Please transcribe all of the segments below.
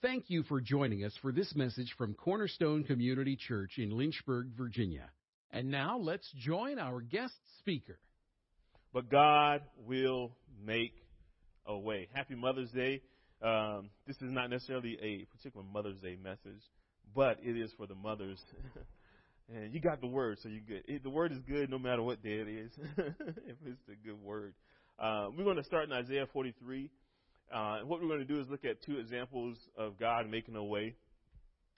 Thank you for joining us for this message from Cornerstone Community Church in Lynchburg, Virginia. And now let's join our guest speaker. But God will make a way. Happy Mother's Day. Um, this is not necessarily a particular Mother's Day message, but it is for the mothers. and you got the word, so you good. It, the word is good no matter what day it is, if it's a good word. Uh, we're going to start in Isaiah 43. Uh, what we're going to do is look at two examples of God making a way,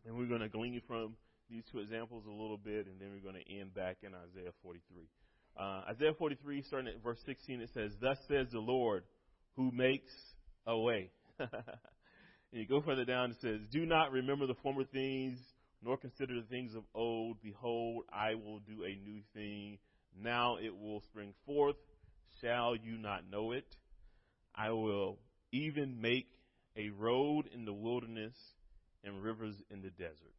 and we're going to glean from these two examples a little bit, and then we're going to end back in Isaiah 43. Uh, Isaiah 43, starting at verse 16, it says, Thus says the Lord, who makes a way. and you go further down, it says, Do not remember the former things, nor consider the things of old. Behold, I will do a new thing. Now it will spring forth. Shall you not know it? I will even make a road in the wilderness and rivers in the desert.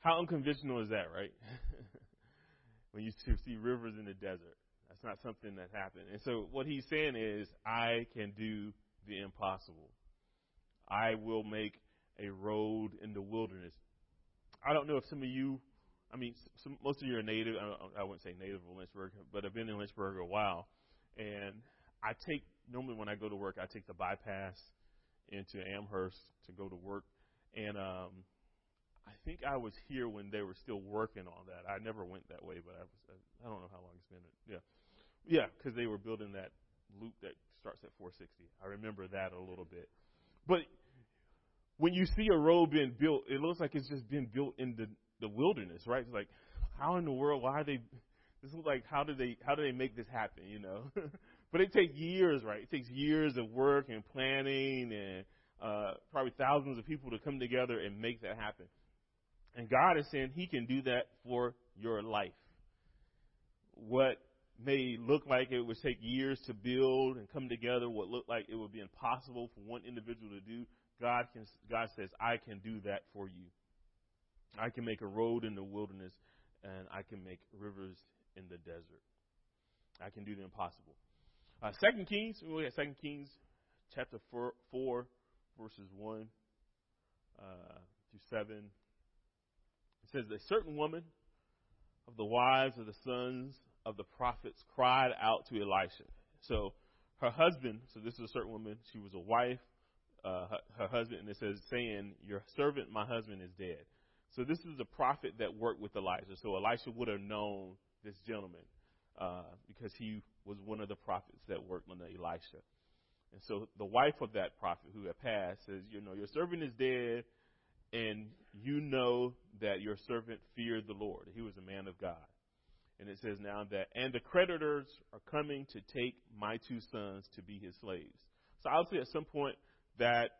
How unconventional is that, right? when you see rivers in the desert. That's not something that happened. And so what he's saying is, I can do the impossible. I will make a road in the wilderness. I don't know if some of you, I mean, some, most of you are native. I, I wouldn't say native of Lynchburg, but I've been in Lynchburg a while, and I take normally when I go to work, I take the bypass into Amherst to go to work, and um, I think I was here when they were still working on that. I never went that way, but I was I don't know how long it's been. Yeah, yeah, because they were building that loop that starts at 460. I remember that a little bit, but when you see a road being built, it looks like it's just been built in the the wilderness, right? It's like, how in the world? Why are they? This is like, how do they? How do they make this happen? You know. But it takes years, right? It takes years of work and planning and uh, probably thousands of people to come together and make that happen. And God is saying He can do that for your life. What may look like it would take years to build and come together, what looked like it would be impossible for one individual to do, God can. God says, "I can do that for you. I can make a road in the wilderness, and I can make rivers in the desert. I can do the impossible." Uh, Second Kings, we look at Second Kings chapter four, four verses one uh, through seven. It says, "A certain woman of the wives of the sons of the prophets cried out to Elisha." So her husband, so this is a certain woman. She was a wife. Uh, her, her husband, and it says, saying, "Your servant, my husband, is dead." So this is a prophet that worked with Elisha. So Elisha would have known this gentleman uh, because he was one of the prophets that worked under Elisha. And so the wife of that prophet who had passed says, You know, your servant is dead, and you know that your servant feared the Lord. He was a man of God. And it says now that, and the creditors are coming to take my two sons to be his slaves. So obviously at some point that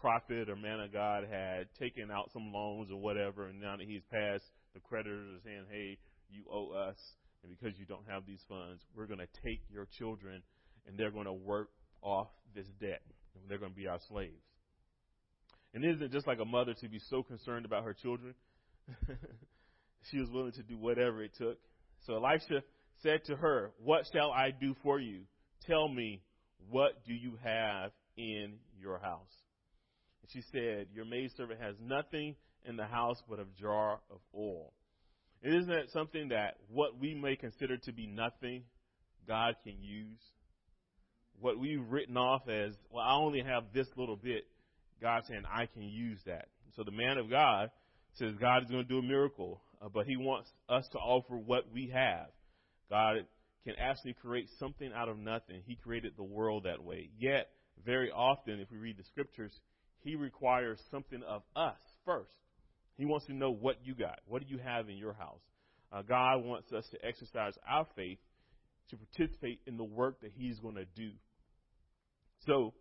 prophet or man of God had taken out some loans or whatever, and now that he's passed, the creditors are saying, hey, you owe us and because you don't have these funds, we're going to take your children and they're going to work off this debt. And they're going to be our slaves. And isn't it just like a mother to be so concerned about her children? she was willing to do whatever it took. So Elisha said to her, What shall I do for you? Tell me, what do you have in your house? And she said, Your maidservant has nothing in the house but a jar of oil. Isn't that something that what we may consider to be nothing, God can use? What we've written off as, well, I only have this little bit, God saying, I can use that. So the man of God says God is going to do a miracle, uh, but he wants us to offer what we have. God can actually create something out of nothing. He created the world that way. Yet, very often, if we read the scriptures, he requires something of us first. He wants to know what you got. What do you have in your house? Uh, God wants us to exercise our faith to participate in the work that He's going to do. So,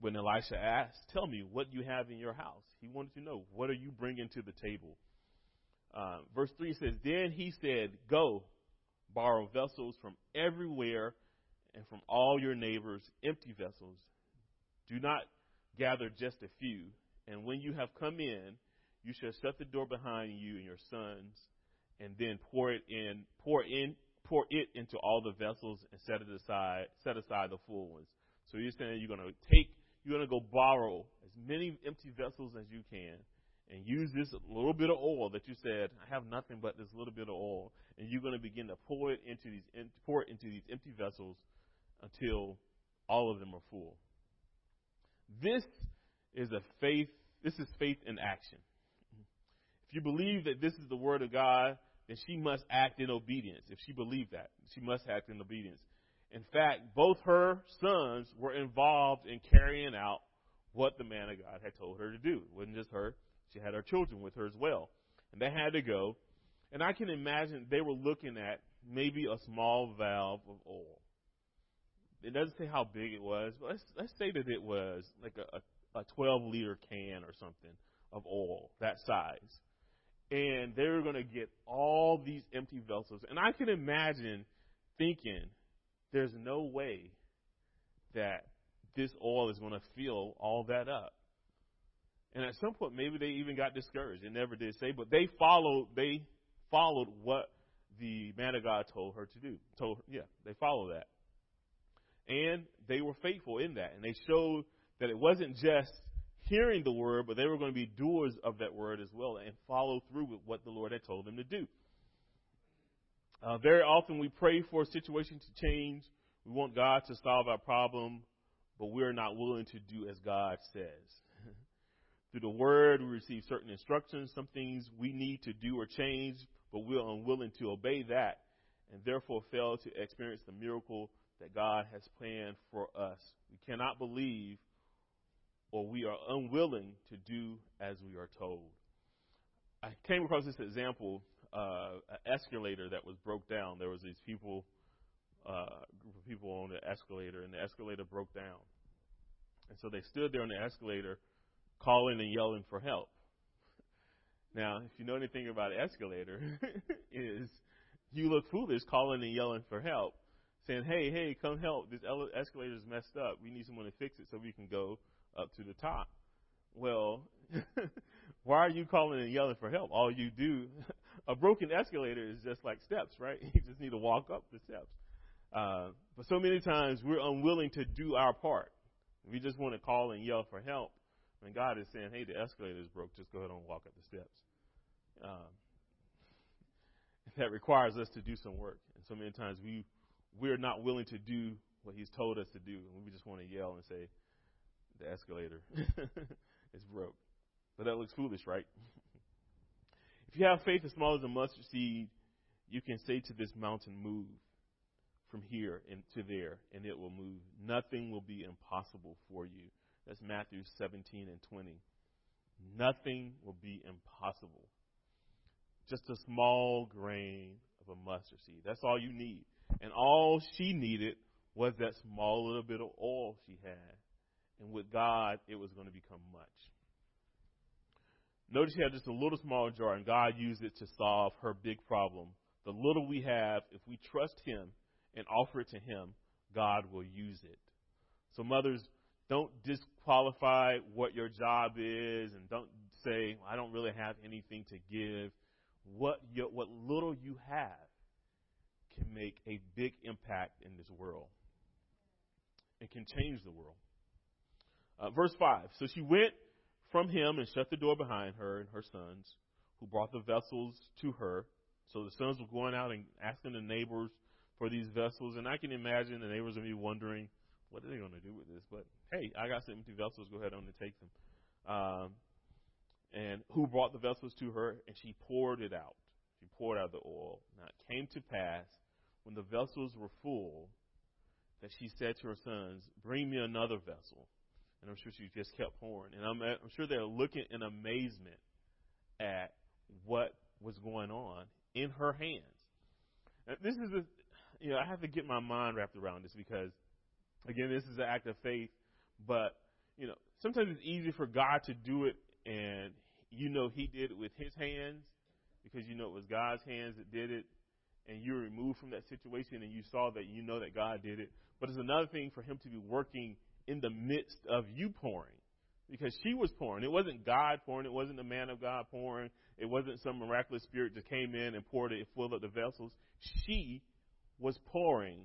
when Elisha asked, Tell me, what you have in your house? He wanted to know, What are you bringing to the table? Uh, verse 3 says, Then he said, Go, borrow vessels from everywhere and from all your neighbors, empty vessels. Do not gather just a few. And when you have come in, you shall shut the door behind you and your sons, and then pour it in, pour in, pour it into all the vessels and set it aside, set aside the full ones. So you're saying you're going to take you're going to go borrow as many empty vessels as you can and use this little bit of oil that you said, I have nothing but this little bit of oil, and you're going to begin to pour it into these pour it into these empty vessels until all of them are full. This is a faith. This is faith in action. You believe that this is the word of God, then she must act in obedience. If she believed that, she must act in obedience. In fact, both her sons were involved in carrying out what the man of God had told her to do. It wasn't just her, she had her children with her as well. And they had to go. And I can imagine they were looking at maybe a small valve of oil. It doesn't say how big it was, but let's, let's say that it was like a, a, a 12 liter can or something of oil, that size. And they were going to get all these empty vessels. And I can imagine thinking, there's no way that this oil is going to fill all that up. And at some point, maybe they even got discouraged. They never did say, but they followed. They followed what the man of God told her to do. Told, yeah, they followed that, and they were faithful in that, and they showed that it wasn't just hearing the word, but they were going to be doers of that word as well, and follow through with what the Lord had told them to do. Uh, very often, we pray for a situation to change. We want God to solve our problem, but we're not willing to do as God says. Through the word, we receive certain instructions, some things we need to do or change, but we're unwilling to obey that, and therefore fail to experience the miracle that God has planned for us. We cannot believe or we are unwilling to do as we are told. I came across this example, uh, an escalator that was broke down. There was these people, uh, group of people on the escalator, and the escalator broke down. And so they stood there on the escalator calling and yelling for help. Now, if you know anything about an escalator, is you look foolish calling and yelling for help, saying, "Hey, hey, come help! This escalator is messed up. We need someone to fix it so we can go up to the top." Well, why are you calling and yelling for help? All you do, a broken escalator is just like steps, right? You just need to walk up the steps. Uh, but so many times we're unwilling to do our part. We just want to call and yell for help when God is saying, hey, the escalator is broke, just go ahead and walk up the steps. Um, that requires us to do some work. And so many times we, we're not willing to do what He's told us to do. And we just want to yell and say, the escalator is broke. But that looks foolish, right? if you have faith as small as a mustard seed, you can say to this mountain, move from here into there, and it will move. Nothing will be impossible for you. That's Matthew 17 and 20. Nothing will be impossible. Just a small grain of a mustard seed. That's all you need. And all she needed was that small little bit of oil she had. And with God, it was going to become much. Notice she had just a little small jar, and God used it to solve her big problem. The little we have, if we trust Him and offer it to Him, God will use it. So, mothers, don't disqualify what your job is and don't say, I don't really have anything to give. What, your, what little you have can make a big impact in this world. and can change the world. Uh, verse 5. So she went from him and shut the door behind her and her sons, who brought the vessels to her. So the sons were going out and asking the neighbors for these vessels. And I can imagine the neighbors would be wondering, what are they going to do with this? But hey, I got some empty vessels. Go ahead on and take them. Um, and who brought the vessels to her, and she poured it out. She poured out the oil. Now it came to pass when the vessels were full that she said to her sons, "Bring me another vessel." And I'm sure she just kept pouring. And I'm, I'm sure they're looking in amazement at what was going on in her hands. Now, this is a, you know, I have to get my mind wrapped around this because Again, this is an act of faith, but you know, sometimes it's easy for God to do it and you know he did it with his hands because you know it was God's hands that did it and you're removed from that situation and you saw that you know that God did it. But it's another thing for him to be working in the midst of you pouring. Because she was pouring. It wasn't God pouring. It wasn't the man of God pouring. It wasn't some miraculous spirit that came in and poured it, and filled up the vessels. She was pouring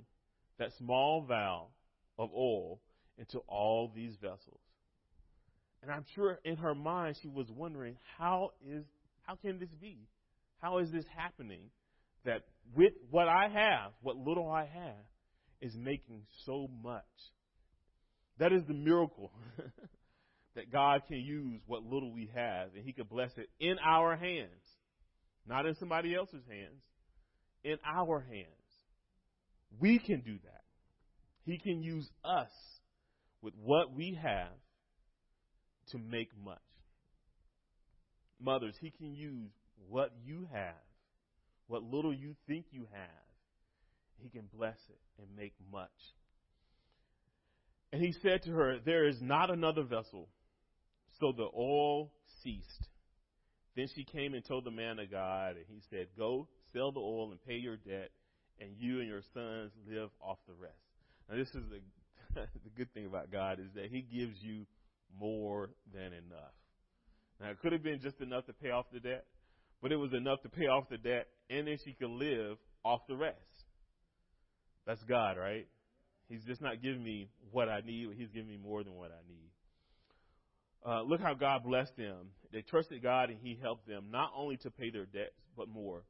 that small valve of oil into all these vessels. And I'm sure in her mind she was wondering, how is how can this be? How is this happening that with what I have, what little I have, is making so much? That is the miracle that God can use what little we have and He can bless it in our hands, not in somebody else's hands, in our hands. We can do that. He can use us with what we have to make much. Mothers, He can use what you have, what little you think you have. He can bless it and make much. And he said to her, There is not another vessel. So the oil ceased. Then she came and told the man of God, and he said, Go, sell the oil and pay your debt, and you and your sons live off the rest. Now, this is the, the good thing about God is that He gives you more than enough. Now, it could have been just enough to pay off the debt, but it was enough to pay off the debt, and then she could live off the rest. That's God, right? He's just not giving me what I need, He's giving me more than what I need. Uh, look how God blessed them. They trusted God and He helped them not only to pay their debts, but more.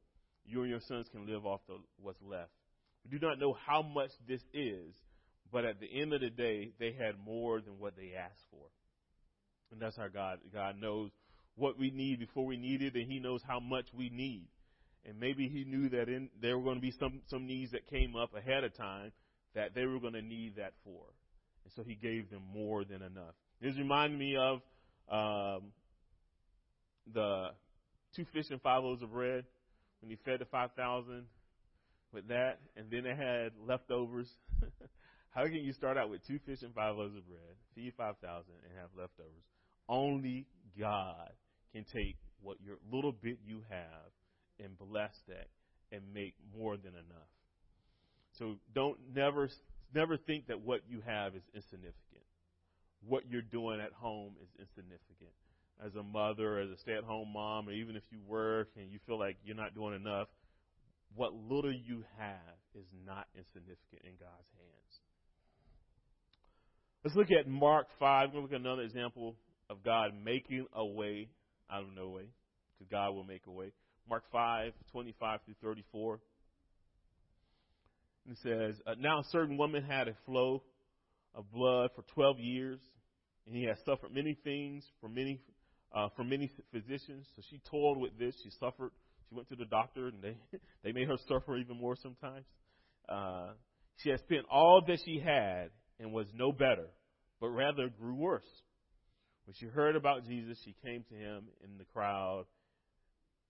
You and your sons can live off the, what's left. We do not know how much this is, but at the end of the day, they had more than what they asked for. And that's our God. God knows what we need before we need it, and He knows how much we need. And maybe He knew that in, there were going to be some, some needs that came up ahead of time that they were going to need that for. And so He gave them more than enough. This reminded me of um, the two fish and five loaves of bread when He fed the 5,000 with that, and then they had leftovers. How can you start out with two fish and five loaves of bread, feed 5,000, and have leftovers? Only God can take what your little bit you have and bless that and make more than enough. So don't never never think that what you have is insignificant. What you're doing at home is insignificant. As a mother, as a stay-at-home mom, or even if you work and you feel like you're not doing enough, what little you have is not insignificant in God's hands. Let's look at Mark 5. We're going to look at another example of God making a way out of no way, because God will make a way. Mark 5, 25 through 34. It says, uh, Now a certain woman had a flow of blood for 12 years, and he had suffered many things from many, uh, from many physicians. So she toiled with this. She suffered. She went to the doctor, and they, they made her suffer even more sometimes. Uh, she had spent all that she had and was no better, but rather grew worse. When she heard about Jesus, she came to him in the crowd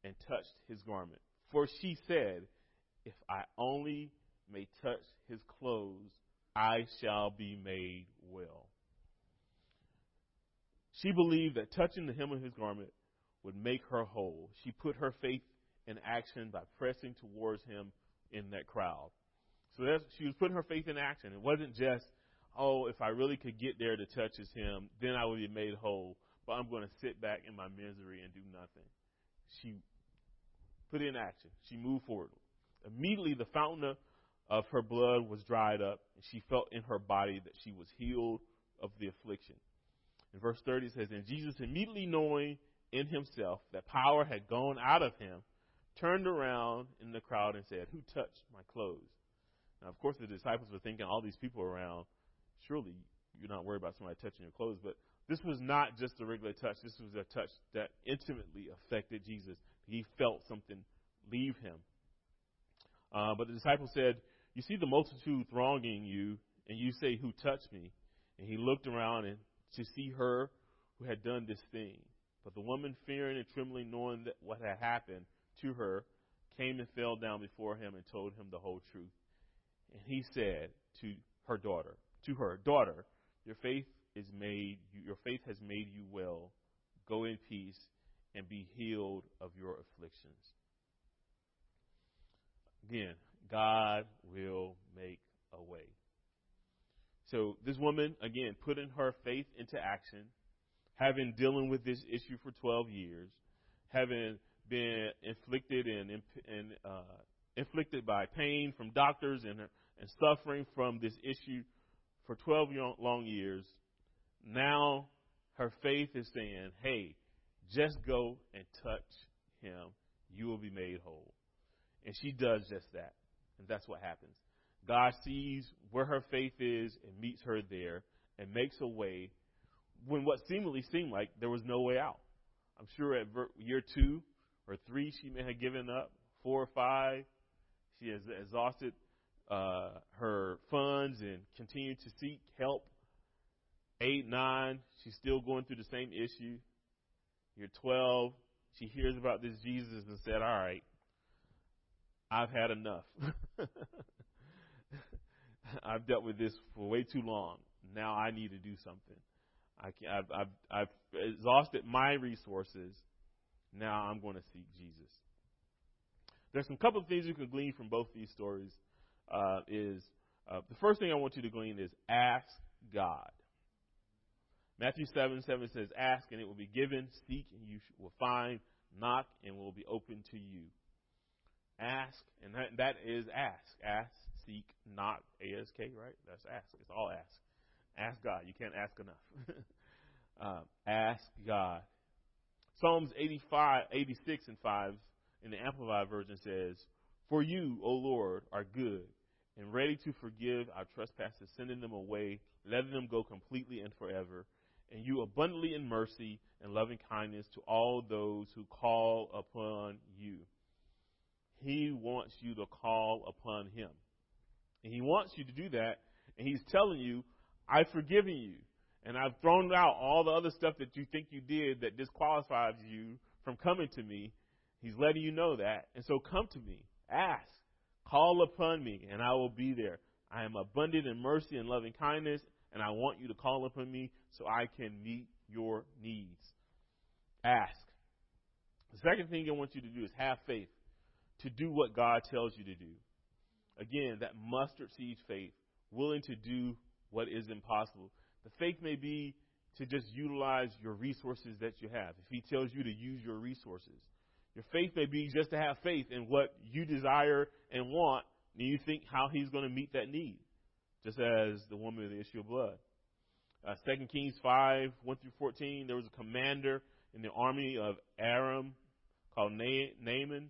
and touched his garment. For she said, If I only may touch his clothes, I shall be made well. She believed that touching the hem of his garment would make her whole. She put her faith in action by pressing towards him in that crowd. So she was putting her faith in action. It wasn't just, oh, if I really could get there to touch his hem, then I would be made whole. But I'm going to sit back in my misery and do nothing. She put in action. She moved forward. Immediately, the fountain of her blood was dried up, and she felt in her body that she was healed of the affliction. In verse 30 it says, And Jesus, immediately knowing in himself that power had gone out of him, turned around in the crowd and said, Who touched my clothes? Now, of course, the disciples were thinking, all these people around, surely you're not worried about somebody touching your clothes. But this was not just a regular touch. This was a touch that intimately affected Jesus. He felt something leave him. Uh, but the disciples said, You see the multitude thronging you, and you say, Who touched me? And he looked around and to see her who had done this thing. But the woman, fearing and trembling, knowing that what had happened to her, came and fell down before him and told him the whole truth. And he said to her daughter, to her daughter, your faith is made, your faith has made you well. Go in peace and be healed of your afflictions. Again, God will make a way. So this woman, again, putting her faith into action, having dealing with this issue for 12 years, having been inflicted and, and uh, inflicted by pain from doctors and, and suffering from this issue for 12 long years, now Her faith is saying, hey, just go and touch him. You will be made whole. And she does just that. And that's what happens. God sees where her faith is and meets her there and makes a way when what seemingly seemed like there was no way out. I'm sure at year two or three, she may have given up. Four or five, she has exhausted uh, her funds and continued to seek help. Eight, nine, she's still going through the same issue. Year 12, she hears about this Jesus and said, All right, I've had enough. I've dealt with this for way too long. Now I need to do something. I can, I've, I've, I've exhausted my resources. Now I'm going to seek Jesus. There's some couple of things you can glean from both these stories. Uh, is uh, the first thing I want you to glean is ask God. Matthew 7 7 says, Ask and it will be given, seek and you will find, knock and it will be open to you. Ask, and that, that is ask. Ask, seek, knock, ASK, right? That's ask. It's all ask. Ask God. You can't ask enough. uh, ask God. Psalms 85, 86 and 5 in the Amplified Version says, For you, O Lord, are good and ready to forgive our trespasses, sending them away, letting them go completely and forever. And you abundantly in mercy and loving kindness to all those who call upon you. He wants you to call upon Him. And He wants you to do that. And He's telling you, I've forgiven you. And I've thrown out all the other stuff that you think you did that disqualifies you from coming to me. He's letting you know that. And so come to me. Ask. Call upon me, and I will be there. I am abundant in mercy and loving kindness, and I want you to call upon me so I can meet your needs. Ask. The second thing I want you to do is have faith to do what God tells you to do. Again, that mustard seed faith, willing to do what is impossible. The faith may be to just utilize your resources that you have. If He tells you to use your resources, your faith may be just to have faith in what you desire and want, and you think how He's going to meet that need, just as the woman with the issue of blood. Uh, 2 Kings 5, 1 through 14, there was a commander in the army of Aram called Naaman.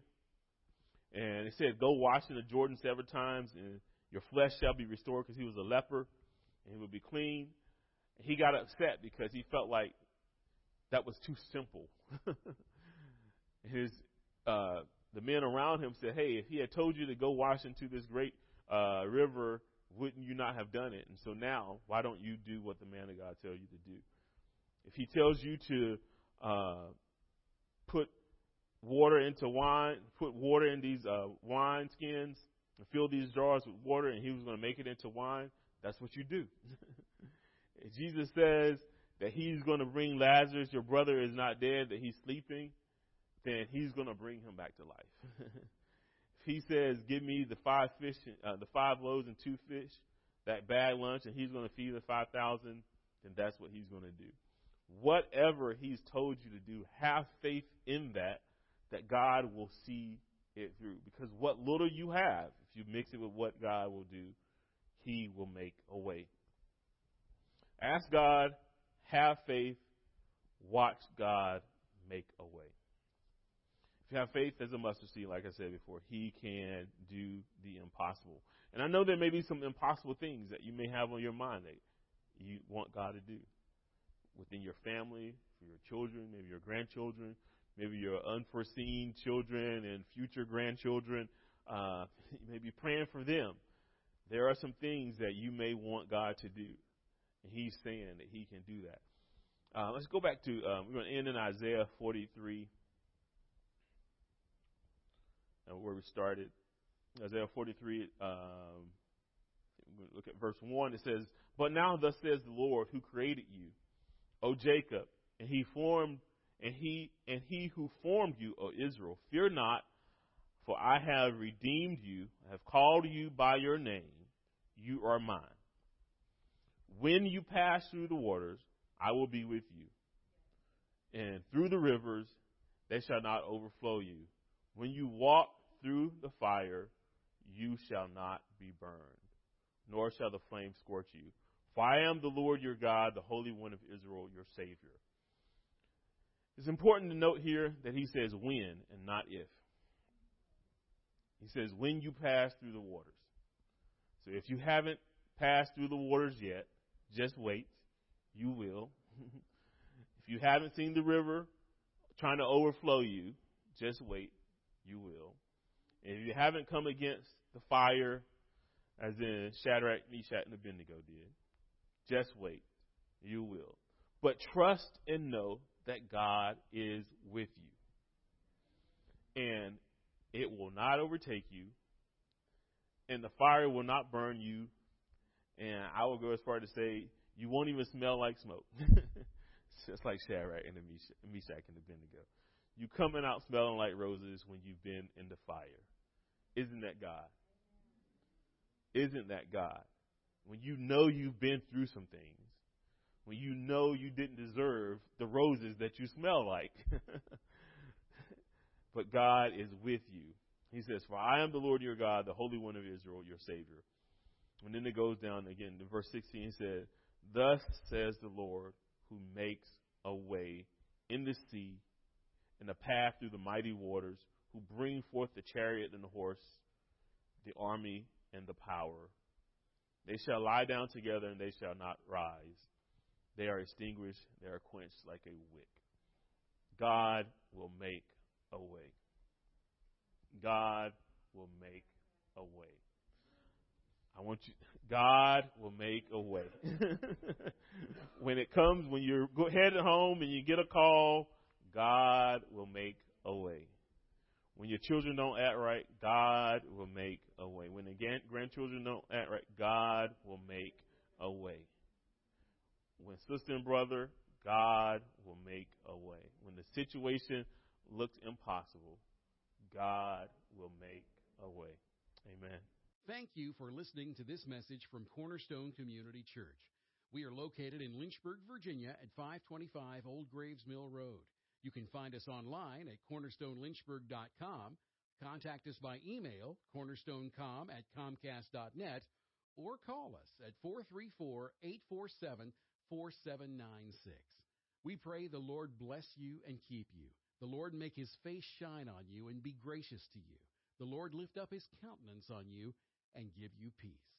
And it said, Go wash in the Jordan seven times, and your flesh shall be restored, because he was a leper, and he would be clean. And he got upset because he felt like that was too simple. His uh, the men around him said, "Hey, if he had told you to go wash into this great uh, river, wouldn't you not have done it? And so now, why don't you do what the man of God tells you to do? If he tells you to uh, put water into wine, put water in these uh, wine skins, and fill these jars with water, and he was going to make it into wine, that's what you do. Jesus says that he's going to bring Lazarus, your brother is not dead, that he's sleeping, then he's going to bring him back to life. if he says, "Give me the five fish, uh, the five loaves and two fish, that bad lunch," and he's going to feed the five thousand, then that's what he's going to do. Whatever he's told you to do, have faith in that, that God will see it through. Because what little you have, if you mix it with what God will do, He will make a way. Ask God, have faith, watch God make a way. If you have faith as a mustard seed, like I said before, He can do the impossible. And I know there may be some impossible things that you may have on your mind that you want God to do within your family, for your children, maybe your grandchildren, maybe your unforeseen children and future grandchildren. Uh, you may be praying for them. There are some things that you may want God to do. And He's saying that He can do that. Uh, let's go back to, um, we're going to end in Isaiah 43 where we started. Isaiah 43, um, look at verse 1. It says, But now thus says the Lord who created you, O Jacob, and he formed and he and he who formed you, O Israel, fear not, for I have redeemed you, I have called you by your name, you are mine. When you pass through the waters, I will be with you. And through the rivers, they shall not overflow you. When you walk through the fire, you shall not be burned, nor shall the flame scorch you. For I am the Lord your God, the Holy One of Israel, your Savior. It's important to note here that he says when and not if. He says when you pass through the waters. So if you haven't passed through the waters yet, just wait. You will. if you haven't seen the river trying to overflow you, just wait. You will. And if you haven't come against the fire, as in Shadrach, Meshach, and Abednego did, just wait. You will. But trust and know that God is with you. And it will not overtake you, and the fire will not burn you. And I will go as far to say, you won't even smell like smoke. Just like Shadrach and the Meshach and Abednego. You coming out smelling like roses when you've been in the fire. Isn't that God? Isn't that God? When you know you've been through some things, when you know you didn't deserve the roses that you smell like. but God is with you. He says, For I am the Lord your God, the Holy One of Israel, your Savior. And then it goes down again in verse 16. He said, Thus says the Lord, who makes a way in the sea and a path through the mighty waters, who bring forth the chariot and the horse, the army and the power. They shall lie down together and they shall not rise. They are extinguished, they are quenched like a wick. God will make a way. God will make a way. I want you, God will make a way. when it comes, when you're headed home and you get a call, God will make a way. When your children don't act right, God will make a way. When the grandchildren don't act right, God will make a way. When sister and brother, God will make a way. When the situation looks impossible, God will make a way. Amen. Thank you for listening to this message from Cornerstone Community Church. We are located in Lynchburg, Virginia at 525 Old Graves Mill Road. You can find us online at cornerstonelynchburg.com, contact us by email, cornerstonecom at comcast.net, or call us at 434 847 4796. We pray the Lord bless you and keep you. The Lord make his face shine on you and be gracious to you. The Lord lift up his countenance on you and give you peace.